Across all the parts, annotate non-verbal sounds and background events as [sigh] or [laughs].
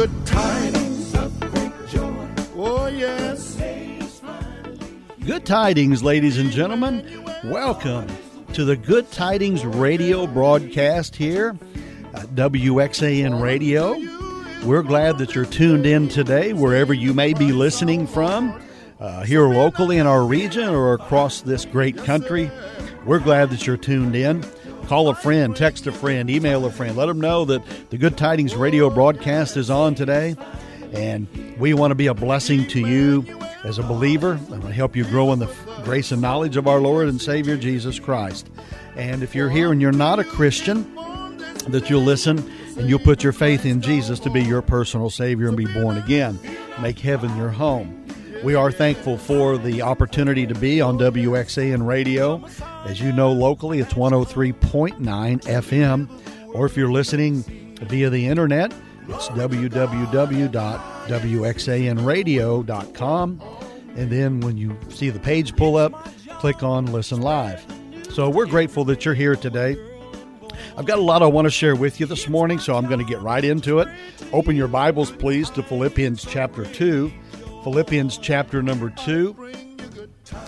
good tidings of great joy. Oh, yes. Good tidings, ladies and gentlemen. Welcome to the Good Tidings radio broadcast here at WXAN Radio. We're glad that you're tuned in today, wherever you may be listening from, uh, here locally in our region or across this great country. We're glad that you're tuned in. Call a friend, text a friend, email a friend. Let them know that the Good Tidings radio broadcast is on today. And we want to be a blessing to you as a believer. I want to help you grow in the grace and knowledge of our Lord and Savior Jesus Christ. And if you're here and you're not a Christian, that you'll listen and you'll put your faith in Jesus to be your personal Savior and be born again. Make heaven your home. We are thankful for the opportunity to be on WXAN radio. As you know, locally it's 103.9 FM, or if you're listening via the internet, it's www.wxanradio.com. And then when you see the page pull up, click on Listen Live. So we're grateful that you're here today. I've got a lot I want to share with you this morning, so I'm going to get right into it. Open your Bibles, please, to Philippians chapter 2. Philippians chapter number 2.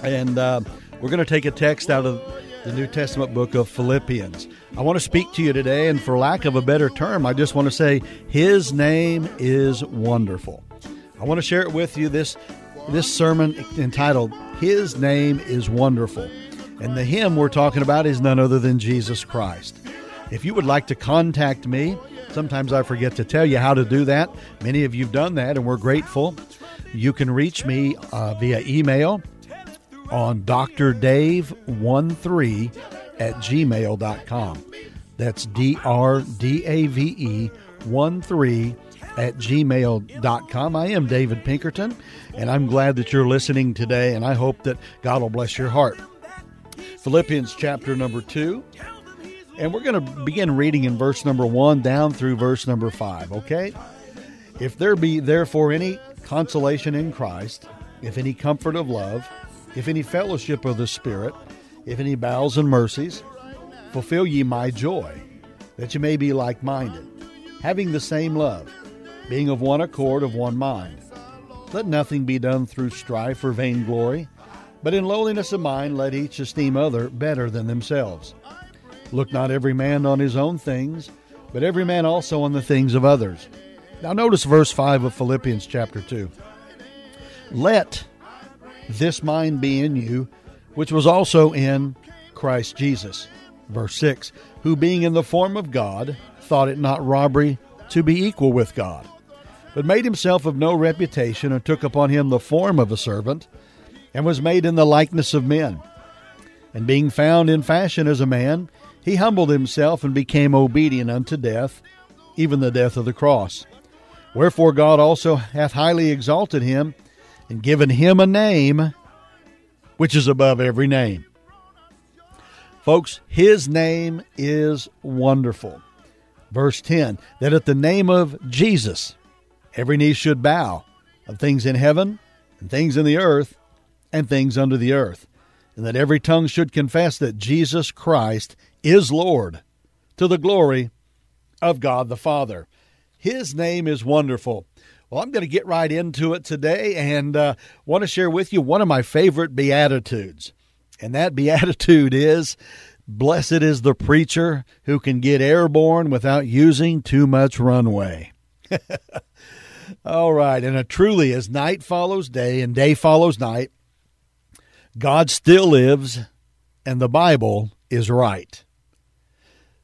And uh, we're going to take a text out of the New Testament book of Philippians. I want to speak to you today, and for lack of a better term, I just want to say His name is wonderful. I want to share it with you this this sermon entitled His Name is Wonderful. And the him we're talking about is none other than Jesus Christ. If you would like to contact me, sometimes I forget to tell you how to do that. Many of you've done that, and we're grateful. You can reach me uh, via email on drdave13 at gmail.com. That's D R D A V E 1 3 at gmail.com. I am David Pinkerton, and I'm glad that you're listening today, and I hope that God will bless your heart. Philippians chapter number 2, and we're going to begin reading in verse number 1 down through verse number 5, okay? If there be therefore any consolation in Christ, if any comfort of love, if any fellowship of the Spirit, if any bowels and mercies, fulfill ye my joy, that ye may be like minded, having the same love, being of one accord, of one mind. Let nothing be done through strife or vainglory, but in lowliness of mind let each esteem other better than themselves. Look not every man on his own things, but every man also on the things of others. Now notice verse 5 of Philippians chapter 2. Let this mind be in you, which was also in Christ Jesus. Verse 6 Who being in the form of God, thought it not robbery to be equal with God, but made himself of no reputation, and took upon him the form of a servant, and was made in the likeness of men. And being found in fashion as a man, he humbled himself and became obedient unto death, even the death of the cross. Wherefore God also hath highly exalted him, and given him a name which is above every name. Folks, his name is wonderful. Verse 10 that at the name of Jesus, every knee should bow of things in heaven, and things in the earth, and things under the earth, and that every tongue should confess that Jesus Christ is Lord, to the glory of God the Father. His name is wonderful. Well, I'm going to get right into it today and uh, want to share with you one of my favorite Beatitudes. And that [laughs] Beatitude is Blessed is the preacher who can get airborne without using too much runway. [laughs] All right. And truly, as night follows day and day follows night, God still lives and the Bible is right.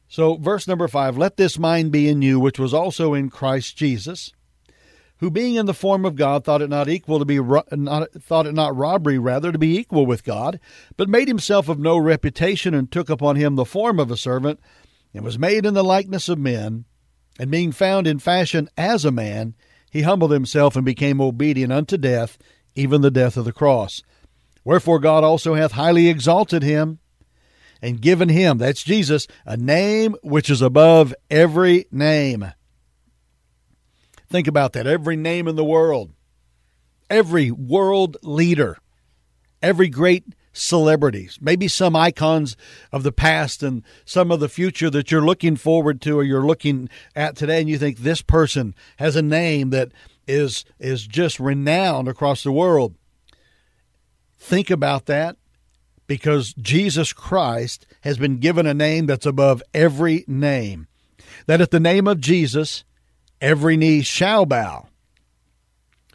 So, verse number five let this mind be in you, which was also in Christ Jesus who being in the form of God thought it not equal to be not, thought it not robbery rather to be equal with God, but made himself of no reputation and took upon him the form of a servant, and was made in the likeness of men, and being found in fashion as a man, he humbled himself and became obedient unto death, even the death of the cross. Wherefore God also hath highly exalted him, and given him, that's Jesus, a name which is above every name. Think about that. Every name in the world, every world leader, every great celebrities, maybe some icons of the past and some of the future that you're looking forward to or you're looking at today, and you think this person has a name that is is just renowned across the world. Think about that because Jesus Christ has been given a name that's above every name. That at the name of Jesus, every knee shall bow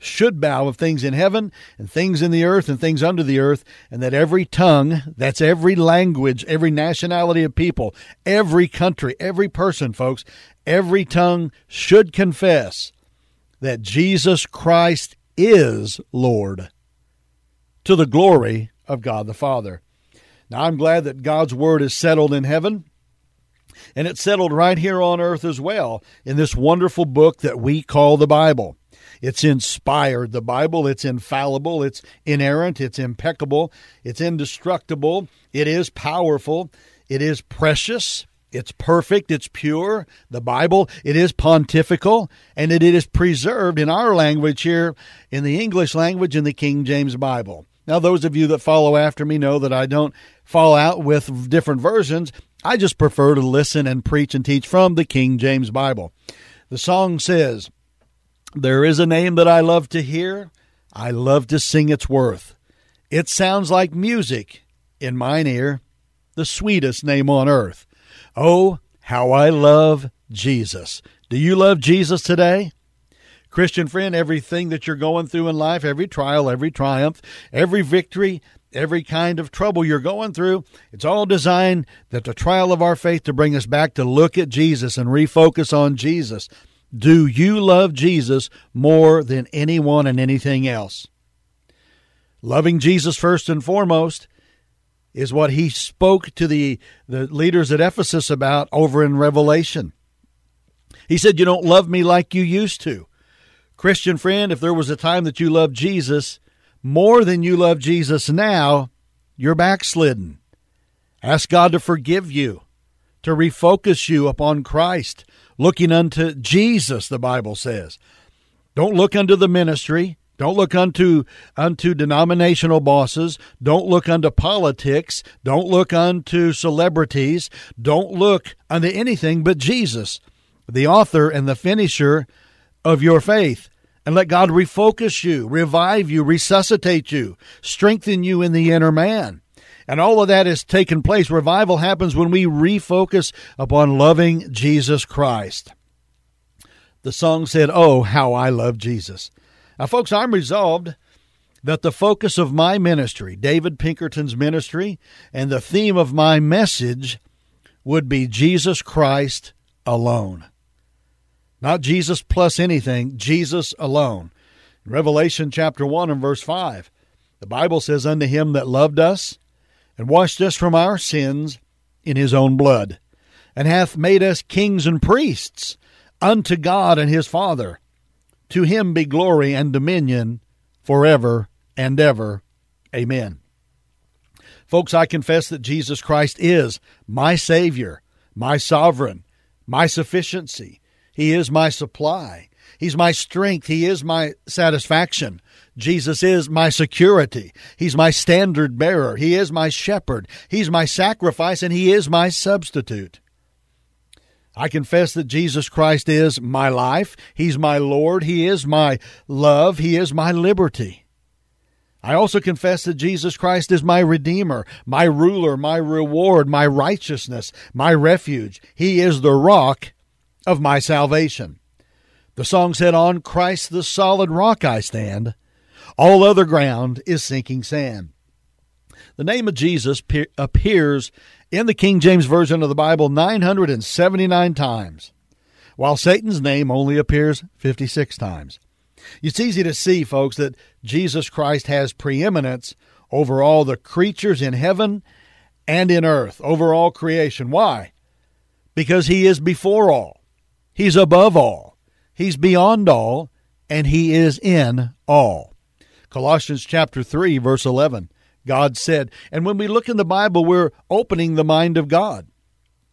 should bow of things in heaven and things in the earth and things under the earth, and that every tongue, that's every language, every nationality of people, every country, every person, folks, every tongue should confess that Jesus Christ is Lord to the glory of God the Father. Now, I'm glad that God's word is settled in heaven. And it's settled right here on earth as well in this wonderful book that we call the Bible. It's inspired. The Bible, it's infallible, it's inerrant, it's impeccable, it's indestructible, it is powerful, it is precious, it's perfect, it's pure. The Bible, it is pontifical, and it is preserved in our language here, in the English language, in the King James Bible. Now, those of you that follow after me know that I don't fall out with different versions. I just prefer to listen and preach and teach from the King James Bible. The song says, there is a name that I love to hear. I love to sing its worth. It sounds like music in mine ear, the sweetest name on earth. Oh, how I love Jesus. Do you love Jesus today? Christian friend, everything that you're going through in life, every trial, every triumph, every victory, every kind of trouble you're going through, it's all designed that the trial of our faith to bring us back to look at Jesus and refocus on Jesus. Do you love Jesus more than anyone and anything else? Loving Jesus first and foremost is what he spoke to the, the leaders at Ephesus about over in Revelation. He said, You don't love me like you used to. Christian friend, if there was a time that you loved Jesus more than you love Jesus now, you're backslidden. Ask God to forgive you, to refocus you upon Christ, looking unto Jesus, the Bible says. Don't look unto the ministry. Don't look unto unto denominational bosses. Don't look unto politics. Don't look unto celebrities. Don't look unto anything but Jesus, the author and the finisher of your faith. And let God refocus you, revive you, resuscitate you, strengthen you in the inner man. And all of that has taken place. Revival happens when we refocus upon loving Jesus Christ. The song said, Oh, how I love Jesus. Now, folks, I'm resolved that the focus of my ministry, David Pinkerton's ministry, and the theme of my message would be Jesus Christ alone. Not Jesus plus anything, Jesus alone. In Revelation chapter 1 and verse 5, the Bible says, Unto him that loved us and washed us from our sins in his own blood, and hath made us kings and priests unto God and his Father. To him be glory and dominion forever and ever. Amen. Folks, I confess that Jesus Christ is my Savior, my sovereign, my sufficiency. He is my supply. He's my strength. He is my satisfaction. Jesus is my security. He's my standard bearer. He is my shepherd. He's my sacrifice, and He is my substitute. I confess that Jesus Christ is my life. He's my Lord. He is my love. He is my liberty. I also confess that Jesus Christ is my Redeemer, my ruler, my reward, my righteousness, my refuge. He is the rock of my salvation. The song said, On Christ the solid rock I stand. All other ground is sinking sand. The name of Jesus pe- appears in the King James Version of the Bible 979 times, while Satan's name only appears 56 times. It's easy to see, folks, that Jesus Christ has preeminence over all the creatures in heaven and in earth, over all creation. Why? Because he is before all, he's above all, he's beyond all, and he is in all. Colossians chapter 3 verse 11. God said, and when we look in the Bible, we're opening the mind of God.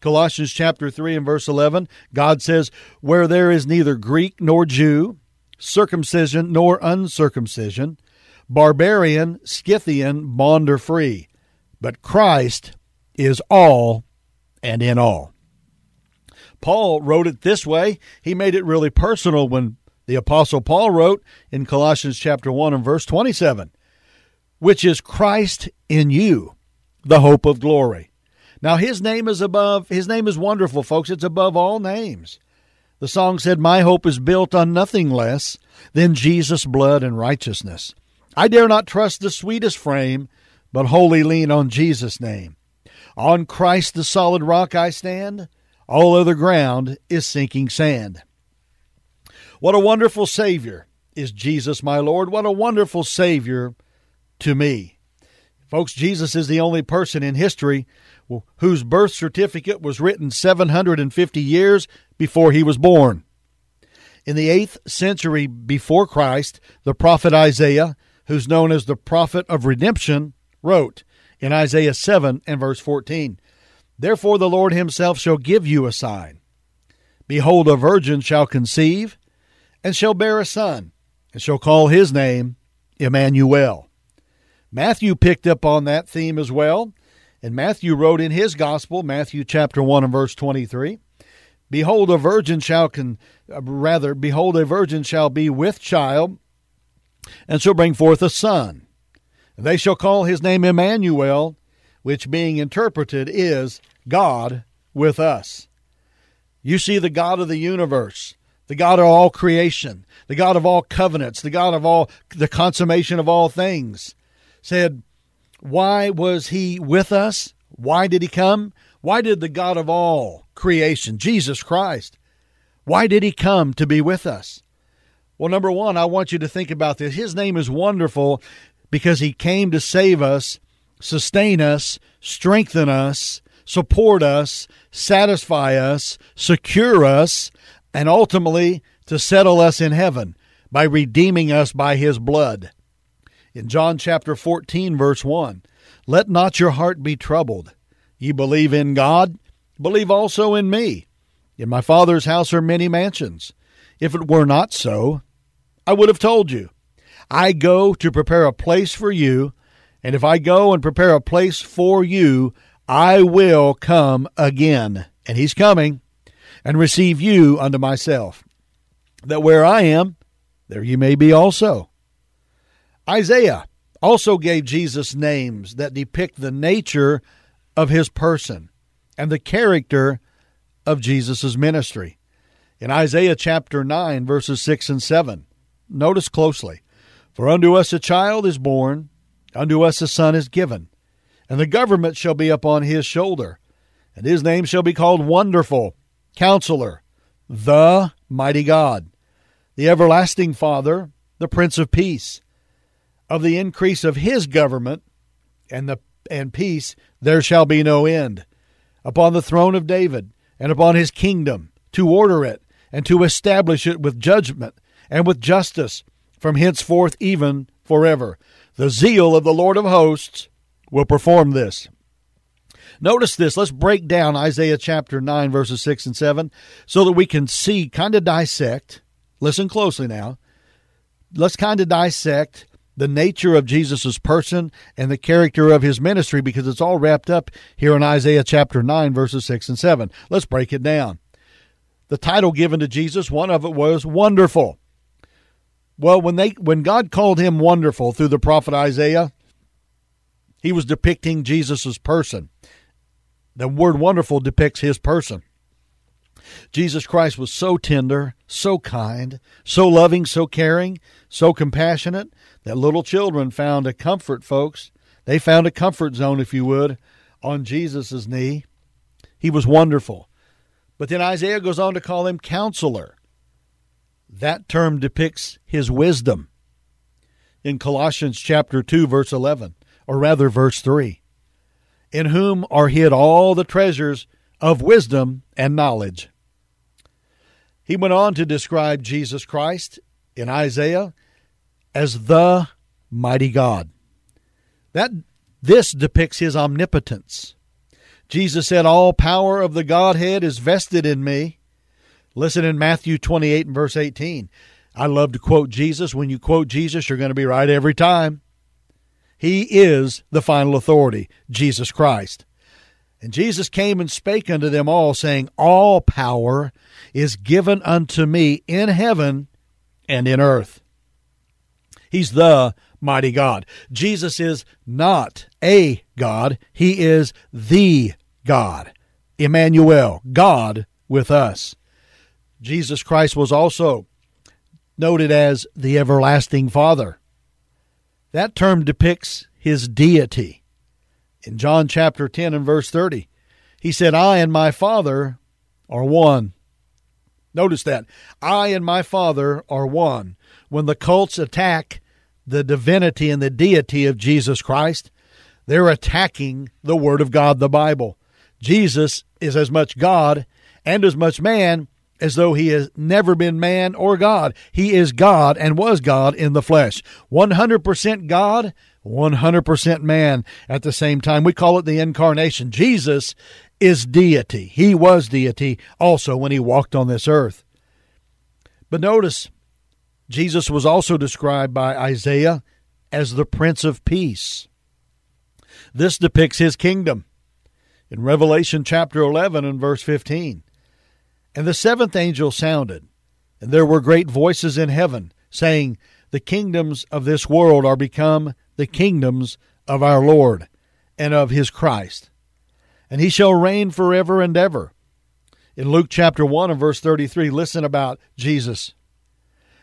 Colossians chapter 3 and verse 11, God says, Where there is neither Greek nor Jew, circumcision nor uncircumcision, barbarian, Scythian, bond or free, but Christ is all and in all. Paul wrote it this way. He made it really personal when the apostle Paul wrote in Colossians chapter 1 and verse 27, which is Christ in you, the hope of glory. Now his name is above his name is wonderful folks, it's above all names. The song said, My hope is built on nothing less than Jesus' blood and righteousness. I dare not trust the sweetest frame, but wholly lean on Jesus' name. On Christ the solid rock I stand, all other ground is sinking sand. What a wonderful Savior is Jesus, my Lord. What a wonderful Savior to me. Folks, Jesus is the only person in history whose birth certificate was written 750 years before he was born. In the 8th century before Christ, the prophet Isaiah, who's known as the prophet of redemption, wrote in Isaiah 7 and verse 14 Therefore the Lord himself shall give you a sign. Behold, a virgin shall conceive and shall bear a son, and shall call his name Emmanuel. Matthew picked up on that theme as well, and Matthew wrote in his gospel, Matthew chapter 1 and verse 23, Behold, a virgin shall con, uh, rather, behold, a virgin shall be with child, and shall bring forth a son. And they shall call his name Emmanuel, which being interpreted is God with us. You see, the God of the universe, the God of all creation, the God of all covenants, the God of all the consummation of all things, said, Why was he with us? Why did he come? Why did the God of all creation, Jesus Christ, why did he come to be with us? Well, number one, I want you to think about this. His name is wonderful because he came to save us, sustain us, strengthen us, support us, satisfy us, secure us, and ultimately to settle us in heaven by redeeming us by his blood. In John chapter 14, verse 1, let not your heart be troubled. Ye believe in God, believe also in me. In my Father's house are many mansions. If it were not so, I would have told you. I go to prepare a place for you, and if I go and prepare a place for you, I will come again. And he's coming, and receive you unto myself, that where I am, there you may be also. Isaiah also gave Jesus names that depict the nature of his person and the character of Jesus' ministry. In Isaiah chapter 9, verses 6 and 7, notice closely For unto us a child is born, unto us a son is given, and the government shall be upon his shoulder, and his name shall be called Wonderful, Counselor, the Mighty God, the Everlasting Father, the Prince of Peace. Of the increase of his government and the and peace there shall be no end. Upon the throne of David and upon his kingdom, to order it and to establish it with judgment and with justice from henceforth even forever. The zeal of the Lord of hosts will perform this. Notice this. Let's break down Isaiah chapter 9, verses 6 and 7, so that we can see, kind of dissect. Listen closely now. Let's kind of dissect the nature of Jesus' person and the character of his ministry because it's all wrapped up here in Isaiah chapter 9, verses 6 and 7. Let's break it down. The title given to Jesus, one of it was Wonderful. Well, when they when God called him wonderful through the prophet Isaiah, he was depicting Jesus' person. The word wonderful depicts his person. Jesus Christ was so tender, so kind, so loving, so caring, so compassionate that little children found a comfort, folks. They found a comfort zone, if you would, on Jesus' knee. He was wonderful. But then Isaiah goes on to call him counselor. That term depicts his wisdom in Colossians chapter 2 verse 11 or rather verse 3 in whom are hid all the treasures of wisdom and knowledge he went on to describe Jesus Christ in Isaiah as the mighty God. That this depicts his omnipotence. Jesus said, All power of the Godhead is vested in me. Listen in Matthew 28 and verse 18. I love to quote Jesus. When you quote Jesus, you're going to be right every time. He is the final authority, Jesus Christ. And Jesus came and spake unto them all, saying, All power is given unto me in heaven and in earth. He's the mighty God. Jesus is not a God, He is the God. Emmanuel, God with us. Jesus Christ was also noted as the everlasting Father. That term depicts his deity. In John chapter 10 and verse 30, he said, I and my Father are one. Notice that. I and my Father are one. When the cults attack the divinity and the deity of Jesus Christ, they're attacking the Word of God, the Bible. Jesus is as much God and as much man as though he has never been man or God. He is God and was God in the flesh. 100% God, 100% man at the same time. We call it the incarnation. Jesus is deity. He was deity also when he walked on this earth. But notice, Jesus was also described by Isaiah as the Prince of Peace. This depicts his kingdom. In Revelation chapter 11 and verse 15, and the seventh angel sounded, and there were great voices in heaven, saying, The kingdoms of this world are become the kingdoms of our Lord and of his Christ, and he shall reign forever and ever. In Luke chapter 1 and verse 33, listen about Jesus.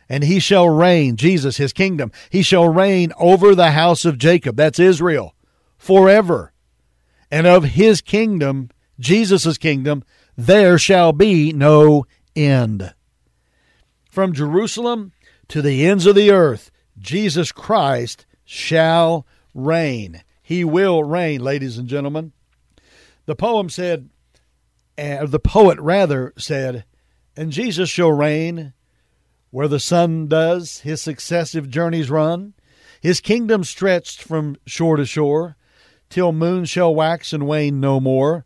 And he shall reign, Jesus, his kingdom, he shall reign over the house of Jacob, that's Israel, forever. And of his kingdom, Jesus' kingdom, there shall be no end. From Jerusalem to the ends of the earth, Jesus Christ shall reign. He will reign, ladies and gentlemen. The poem said, uh, the poet rather said, and Jesus shall reign where the sun does his successive journeys run, his kingdom stretched from shore to shore, till moon shall wax and wane no more.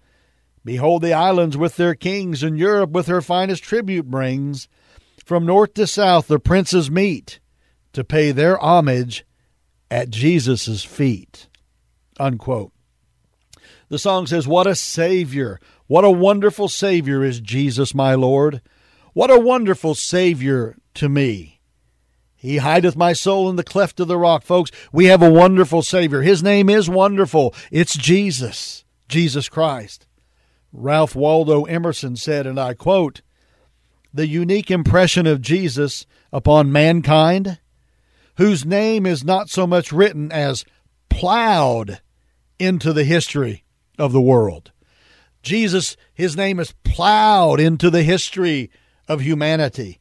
Behold, the islands with their kings, and Europe with her finest tribute brings. From north to south the princes meet to pay their homage at Jesus' feet. Unquote. The song says, What a Savior! What a wonderful Savior is Jesus, my Lord! What a wonderful Savior to me! He hideth my soul in the cleft of the rock. Folks, we have a wonderful Savior. His name is wonderful. It's Jesus, Jesus Christ. Ralph Waldo Emerson said, and I quote, The unique impression of Jesus upon mankind, whose name is not so much written as plowed into the history of the world. Jesus, his name is plowed into the history of humanity.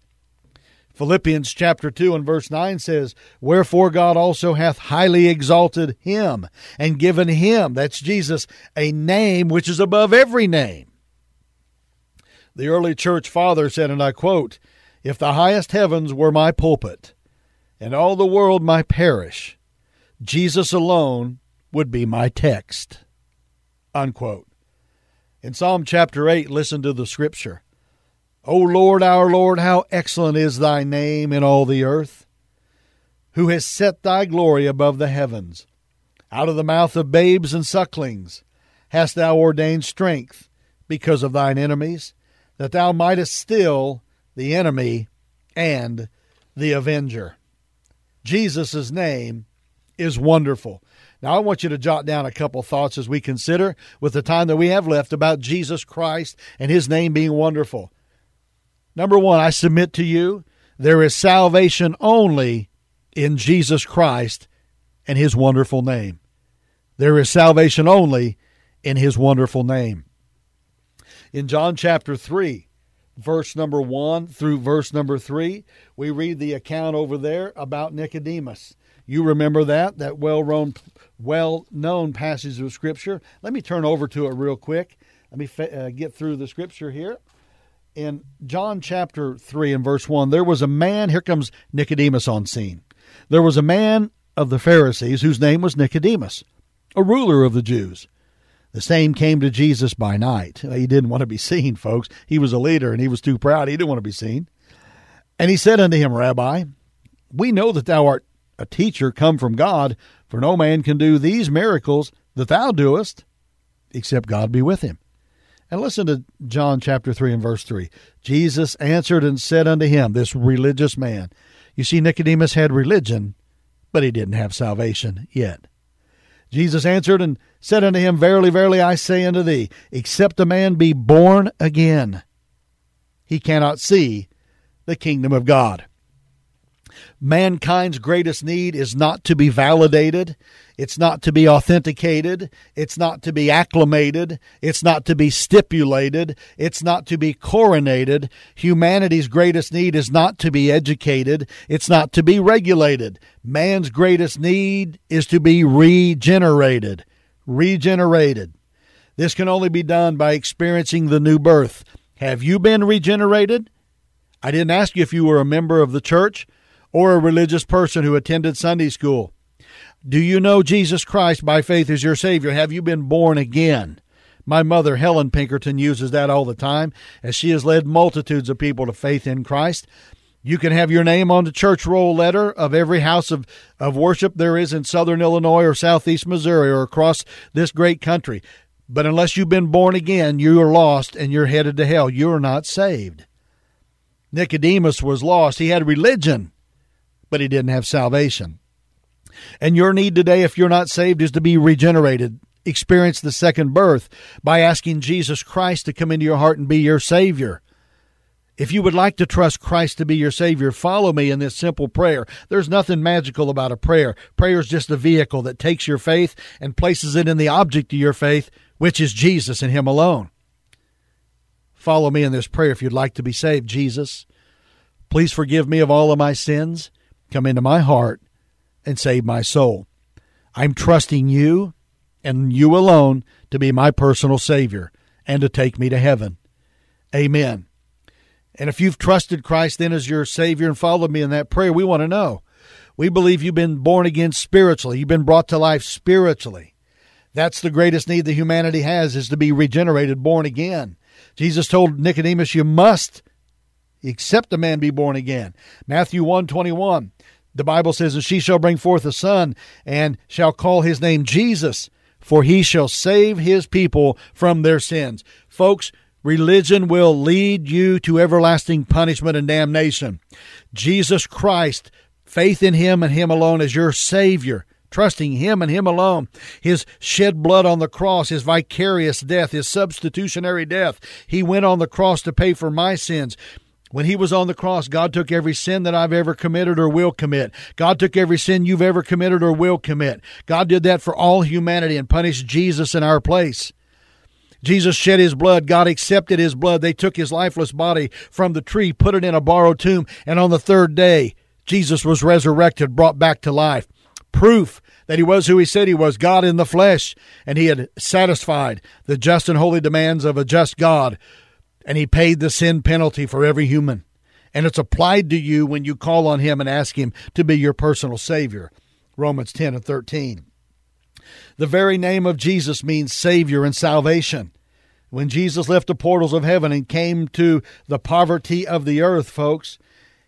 Philippians chapter 2 and verse 9 says, Wherefore God also hath highly exalted him and given him, that's Jesus, a name which is above every name. The early church father said, and I quote, If the highest heavens were my pulpit, and all the world my parish, Jesus alone would be my text. Unquote. In Psalm chapter 8, listen to the scripture. O Lord, our Lord, how excellent is thy name in all the earth, who has set thy glory above the heavens. Out of the mouth of babes and sucklings hast thou ordained strength because of thine enemies, that thou mightest still the enemy and the avenger. Jesus' name is wonderful. Now, I want you to jot down a couple thoughts as we consider, with the time that we have left, about Jesus Christ and his name being wonderful. Number one, I submit to you there is salvation only in Jesus Christ and his wonderful name. There is salvation only in his wonderful name. In John chapter 3, verse number 1 through verse number 3, we read the account over there about Nicodemus. You remember that, that well-known, well-known passage of Scripture. Let me turn over to it real quick. Let me uh, get through the Scripture here in John chapter 3 and verse 1, there was a man, here comes Nicodemus on scene. There was a man of the Pharisees whose name was Nicodemus, a ruler of the Jews. The same came to Jesus by night. He didn't want to be seen, folks. He was a leader and he was too proud. He didn't want to be seen. And he said unto him, Rabbi, we know that thou art a teacher come from God, for no man can do these miracles that thou doest, except God be with him. And listen to John chapter 3 and verse 3. Jesus answered and said unto him, this religious man. You see, Nicodemus had religion, but he didn't have salvation yet. Jesus answered and said unto him, Verily, verily, I say unto thee, except a man be born again, he cannot see the kingdom of God. Mankind's greatest need is not to be validated. It's not to be authenticated. It's not to be acclimated. It's not to be stipulated. It's not to be coronated. Humanity's greatest need is not to be educated. It's not to be regulated. Man's greatest need is to be regenerated. Regenerated. This can only be done by experiencing the new birth. Have you been regenerated? I didn't ask you if you were a member of the church or a religious person who attended Sunday school. Do you know Jesus Christ by faith as your Savior? Have you been born again? My mother, Helen Pinkerton, uses that all the time as she has led multitudes of people to faith in Christ. You can have your name on the church roll letter of every house of, of worship there is in southern Illinois or southeast Missouri or across this great country. But unless you've been born again, you are lost and you're headed to hell. You're not saved. Nicodemus was lost. He had religion, but he didn't have salvation. And your need today, if you're not saved, is to be regenerated, experience the second birth by asking Jesus Christ to come into your heart and be your Savior. If you would like to trust Christ to be your Savior, follow me in this simple prayer. There's nothing magical about a prayer. Prayer is just a vehicle that takes your faith and places it in the object of your faith, which is Jesus and Him alone. Follow me in this prayer if you'd like to be saved. Jesus, please forgive me of all of my sins. Come into my heart and save my soul. I'm trusting you and you alone to be my personal Savior and to take me to heaven. Amen. And if you've trusted Christ then as your Savior and followed me in that prayer, we want to know. We believe you've been born again spiritually. You've been brought to life spiritually. That's the greatest need that humanity has is to be regenerated, born again. Jesus told Nicodemus, you must except a man be born again. Matthew 1 21. The Bible says, And she shall bring forth a son, and shall call his name Jesus, for he shall save his people from their sins. Folks, religion will lead you to everlasting punishment and damnation. Jesus Christ, faith in him and him alone as your Savior, trusting Him and Him alone. His shed blood on the cross, His vicarious death, His substitutionary death. He went on the cross to pay for my sins. When he was on the cross, God took every sin that I've ever committed or will commit. God took every sin you've ever committed or will commit. God did that for all humanity and punished Jesus in our place. Jesus shed his blood. God accepted his blood. They took his lifeless body from the tree, put it in a borrowed tomb, and on the third day, Jesus was resurrected, brought back to life. Proof that he was who he said he was, God in the flesh, and he had satisfied the just and holy demands of a just God and he paid the sin penalty for every human. And it's applied to you when you call on him and ask him to be your personal Savior. Romans 10 and 13. The very name of Jesus means Savior and salvation. When Jesus left the portals of heaven and came to the poverty of the earth, folks,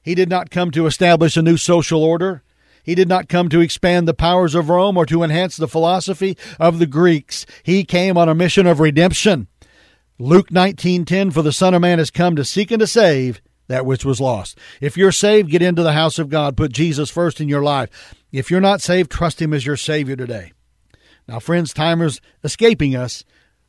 he did not come to establish a new social order. He did not come to expand the powers of Rome or to enhance the philosophy of the Greeks. He came on a mission of redemption. Luke 19:10 for the son of man has come to seek and to save that which was lost. If you're saved, get into the house of God. Put Jesus first in your life. If you're not saved, trust him as your savior today. Now, friends, timer's escaping us.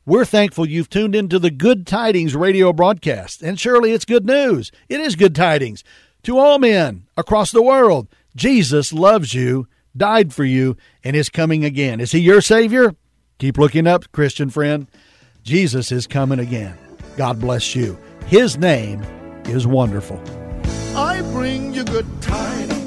We're thankful you've tuned into the Good Tidings radio broadcast. And surely it's good news. It is good tidings to all men across the world. Jesus loves you, died for you, and is coming again. Is he your Savior? Keep looking up, Christian friend. Jesus is coming again. God bless you. His name is wonderful. I bring you good tidings